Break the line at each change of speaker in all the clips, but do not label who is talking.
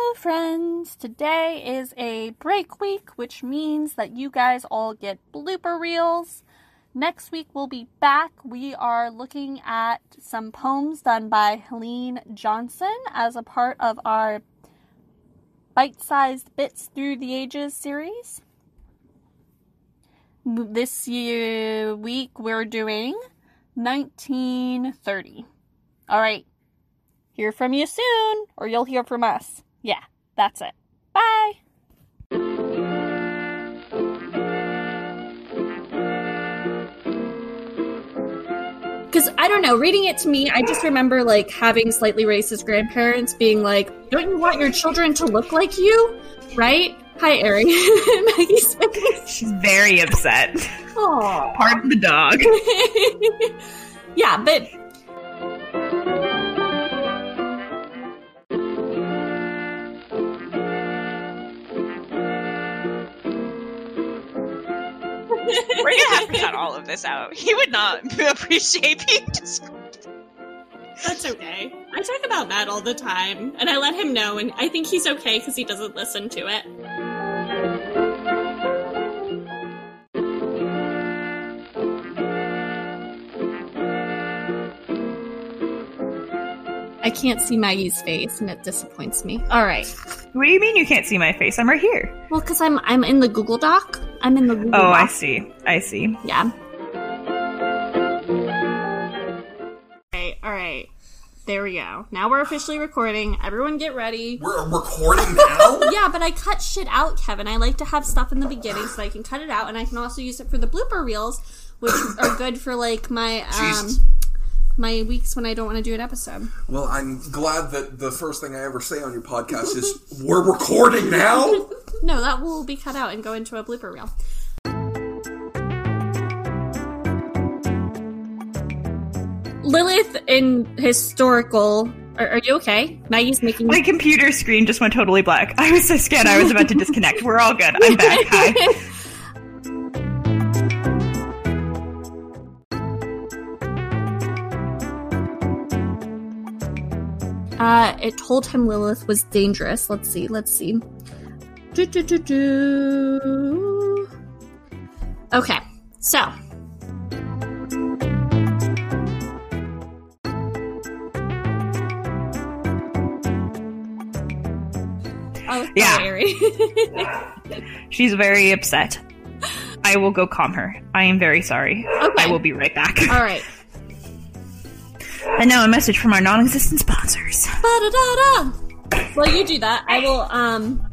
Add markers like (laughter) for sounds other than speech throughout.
Hello, friends. Today is a break week, which means that you guys all get blooper reels. Next week, we'll be back. We are looking at some poems done by Helene Johnson as a part of our bite sized bits through the ages series. This year, week, we're doing 1930. All right. Hear from you soon, or you'll hear from us. Yeah, that's it. Bye. Because I don't know, reading it to me, I just remember like having slightly racist grandparents being like, "Don't you want your children to look like you?" Right? Hi, Ari. (laughs)
She's very upset.
Aww.
Pardon the dog. (laughs)
yeah, but
We're gonna have to (laughs) cut all of this out. He would not (laughs) appreciate being described.
That's okay. I talk about that all the time, and I let him know, and I think he's okay because he doesn't listen to it. I can't see Maggie's face, and it disappoints me. All right.
What do you mean you can't see my face? I'm right here.
Well, because I'm I'm in the Google Doc. I'm in the Google
Oh,
Doc.
I see. I see.
Yeah. Okay, all right. There we go. Now we're officially recording. Everyone get ready.
We're recording now? (laughs)
Yeah, but I cut shit out, Kevin. I like to have stuff in the beginning so I can cut it out and I can also use it for the blooper reels, which (coughs) are good for like my um
Jesus.
my weeks when I don't want to do an episode.
Well, I'm glad that the first thing I ever say on your podcast is, We're recording now? (laughs)
No, that will be cut out and go into a blooper reel. Lilith in historical. Are, are you okay? Maggie's making.
My computer screen just went totally black. I was so scared I was about to disconnect. We're all good. I'm back. Hi. (laughs)
Uh, it told him Lilith was dangerous. Let's see. Let's see. Do, do, do, do. Okay, so. Oh,
Yeah. (laughs) She's very upset. I will go calm her. I am very sorry.
Okay.
I will be right back.
All right. (laughs)
And now a message from our non-existent sponsors.
Ba-da-da-da. Well, you do that. I will. Um,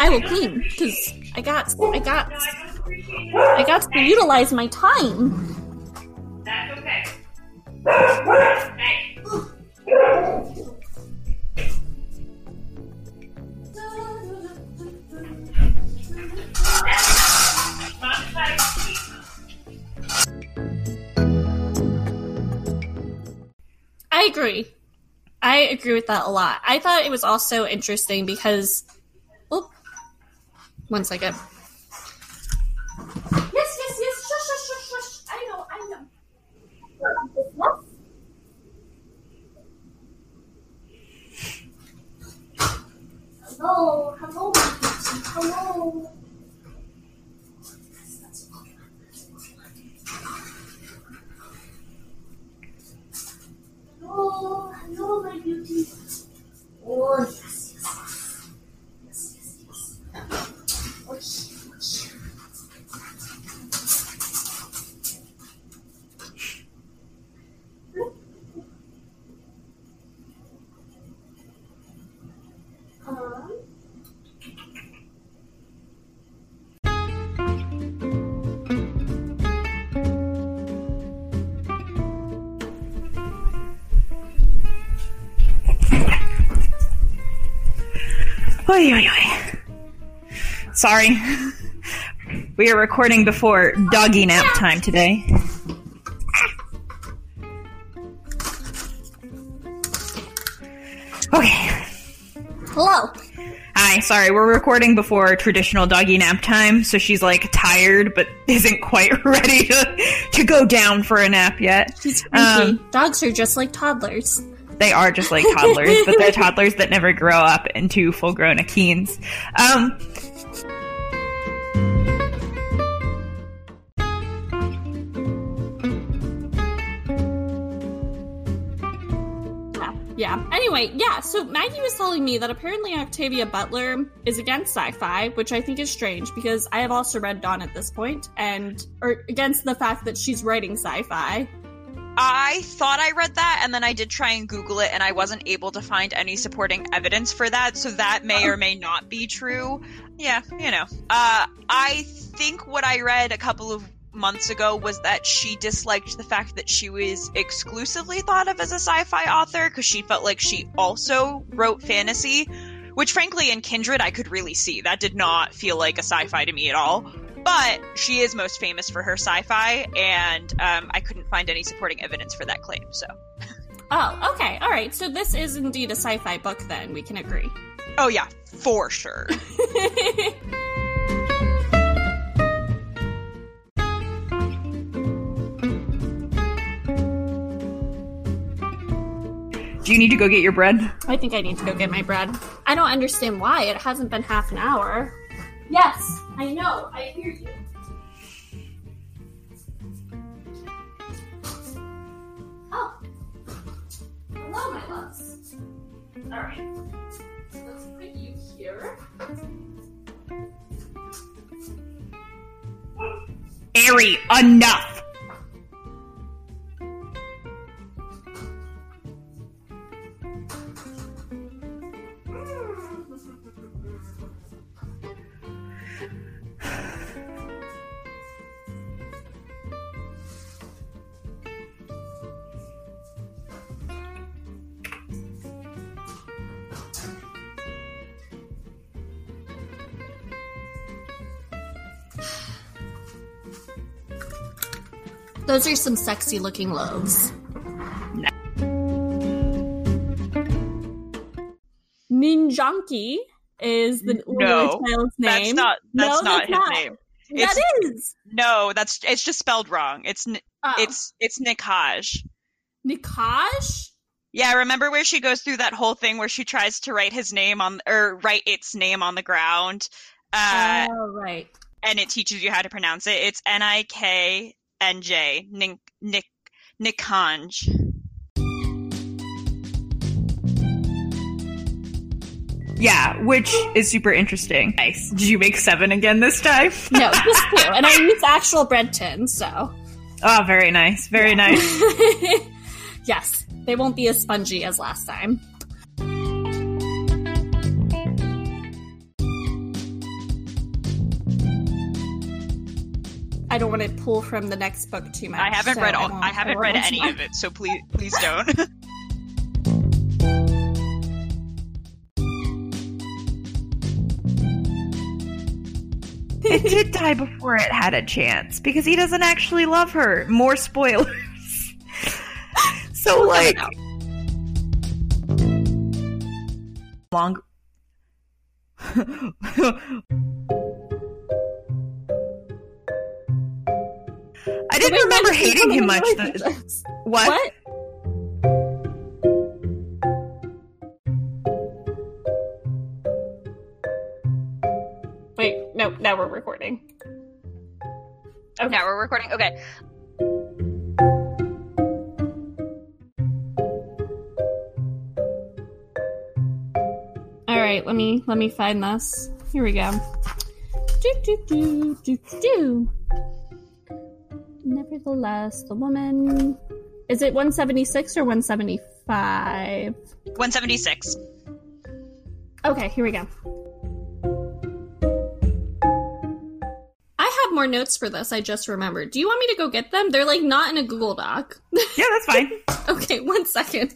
I will clean because I got, I got, I got to utilize my time.
That's okay.
I agree. I agree with that a lot. I thought it was also interesting because. One second. Yes, yes, yes. Shush, shush, shush, shush. I know, I know. Hello, hello. Hello,
Oy, oy, oy. Sorry. We are recording before doggy nap time today. Okay.
hello.
Hi, sorry, we're recording before traditional doggy nap time, so she's like tired but isn't quite (laughs) ready to, to go down for a nap yet.
She's.
Um,
Dogs are just like toddlers.
They are just like toddlers, but they're (laughs) toddlers that never grow up into full grown Akeens. Um,
Yeah. Anyway, yeah, so Maggie was telling me that apparently Octavia Butler is against sci fi, which I think is strange because I have also read Dawn at this point, and or against the fact that she's writing sci fi.
I thought I read that, and then I did try and Google it, and I wasn't able to find any supporting evidence for that, so that may or may not be true. Yeah, you know. Uh, I think what I read a couple of months ago was that she disliked the fact that she was exclusively thought of as a sci fi author because she felt like she also wrote fantasy, which, frankly, in Kindred, I could really see. That did not feel like a sci fi to me at all. But she is most famous for her sci fi, and um, I couldn't find any supporting evidence for that claim, so.
Oh, okay, all right. So this is indeed a sci fi book, then we can agree.
Oh, yeah, for sure. (laughs)
do you need to go get your bread?
I think I need to go get my bread. I don't understand why. It hasn't been half an hour. Yes, I know. I hear you. Oh. Hello, my loves. Alright. Let's put you here.
Airy, enough!
Those are some sexy looking loaves. Ninjanki is the
No,
child's
That's
name.
not that's
No,
not
that's
his
not.
name. It's-
is.
No, that's it's just spelled wrong. It's
Oh.
it's it's Nikaj.
Nikash?
Yeah, remember where she goes through that whole thing where she tries to write his name on or write its name on the ground, uh,
oh, right.
and it teaches you how to pronounce it. It's N I K N J Nik Nik Nikanj.
Yeah, which is super interesting. Nice. Did you make seven again this time? (laughs)
No, just two. And I use actual bread tins, so.
Oh, very nice. Very nice. (laughs)
yes, they won't be as spongy as last time. I don't want to pull from the next book too much.
I haven't
so
read all.
won't-
I haven't
won't
read any of it, so please please don't. (laughs)
it did die before it had a chance because he doesn't actually love her. More spoilers. (laughs) so, like. Long. (laughs) didn't
Wait,
remember
wait,
hating him much.
wait,
what?
What? Wait, no, now we're recording. Okay.
now we're recording. Okay.
All right, let me let me find this. Here we go. Do do do do do. Nevertheless, the woman is it 176 or 175?
176.
Okay, here we go. I have more notes for this. I just remembered. Do you want me to go get them? They're like not in a Google Doc. (laughs)
Yeah, that's fine.
okay, one second.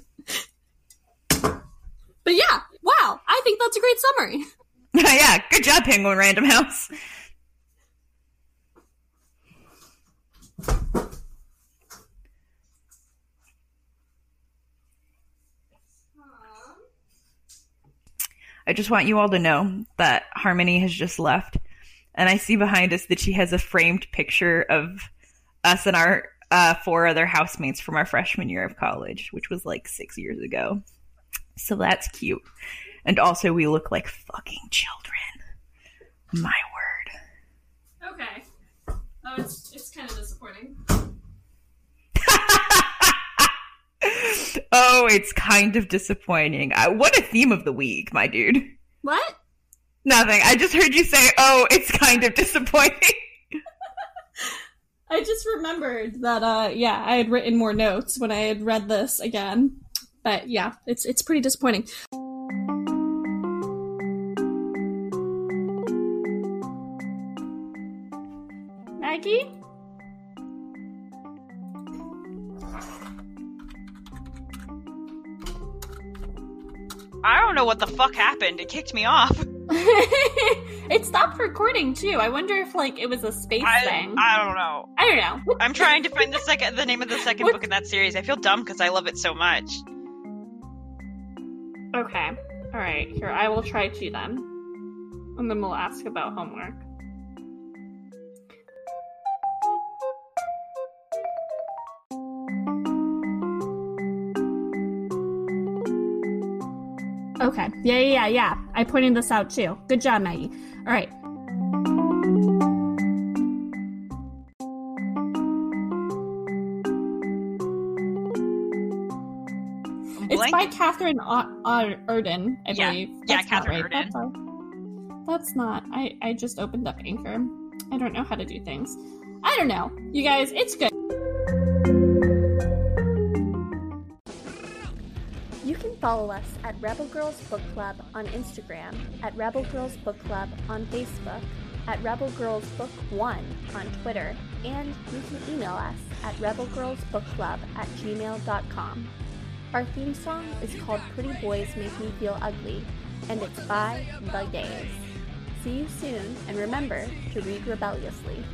But yeah, wow, I think that's a great summary. (laughs)
yeah, good job, Penguin Random House. I just want you all to know that Harmony has just left, and I see behind us that she has a framed picture of us and our uh, four other housemates from our freshman year of college, which was like six years ago. So that's cute. And also, we look like fucking children. My word.
Okay. Oh, it's it's kind of disappointing. (laughs)
oh, it's kind of disappointing. Uh, what a theme of the week, my dude.
What?
Nothing. I just heard you say, "Oh, it's kind of disappointing." (laughs)
I just remembered that uh yeah, I had written more notes when I had read this again. But yeah, it's it's pretty disappointing.
I don't know what the fuck happened. It kicked me off. (laughs)
it stopped recording too. I wonder if like it was a space
I,
thing.
I don't know.
I don't know.
I'm trying to find the second, the name of the second (laughs) book in that series. I feel dumb because I love it so much.
Okay. All right. Here, I will try to then. And then we'll ask about homework. Okay. Yeah, yeah, yeah, yeah. I pointed this out too. Good job, Maggie. All right. It's by. Katherine Arden, I
Yeah.
believe.
Yeah,
That's not
Katherine
right.
Arden.
That's, all- that's not. I, I just opened up Anchor. I don't know how to do things. I don't know. You guys, it's good.
Follow us at Rebel Girls Book Club on Instagram, at Rebel Girls Book Club on Facebook, at Rebel Girls Book One on Twitter, and you can email us at rebelgirlsbookclub at gmail.com. Our theme song is called Pretty Boys Make Me Feel Ugly, and it's by The Gays. See you soon, and remember to read rebelliously.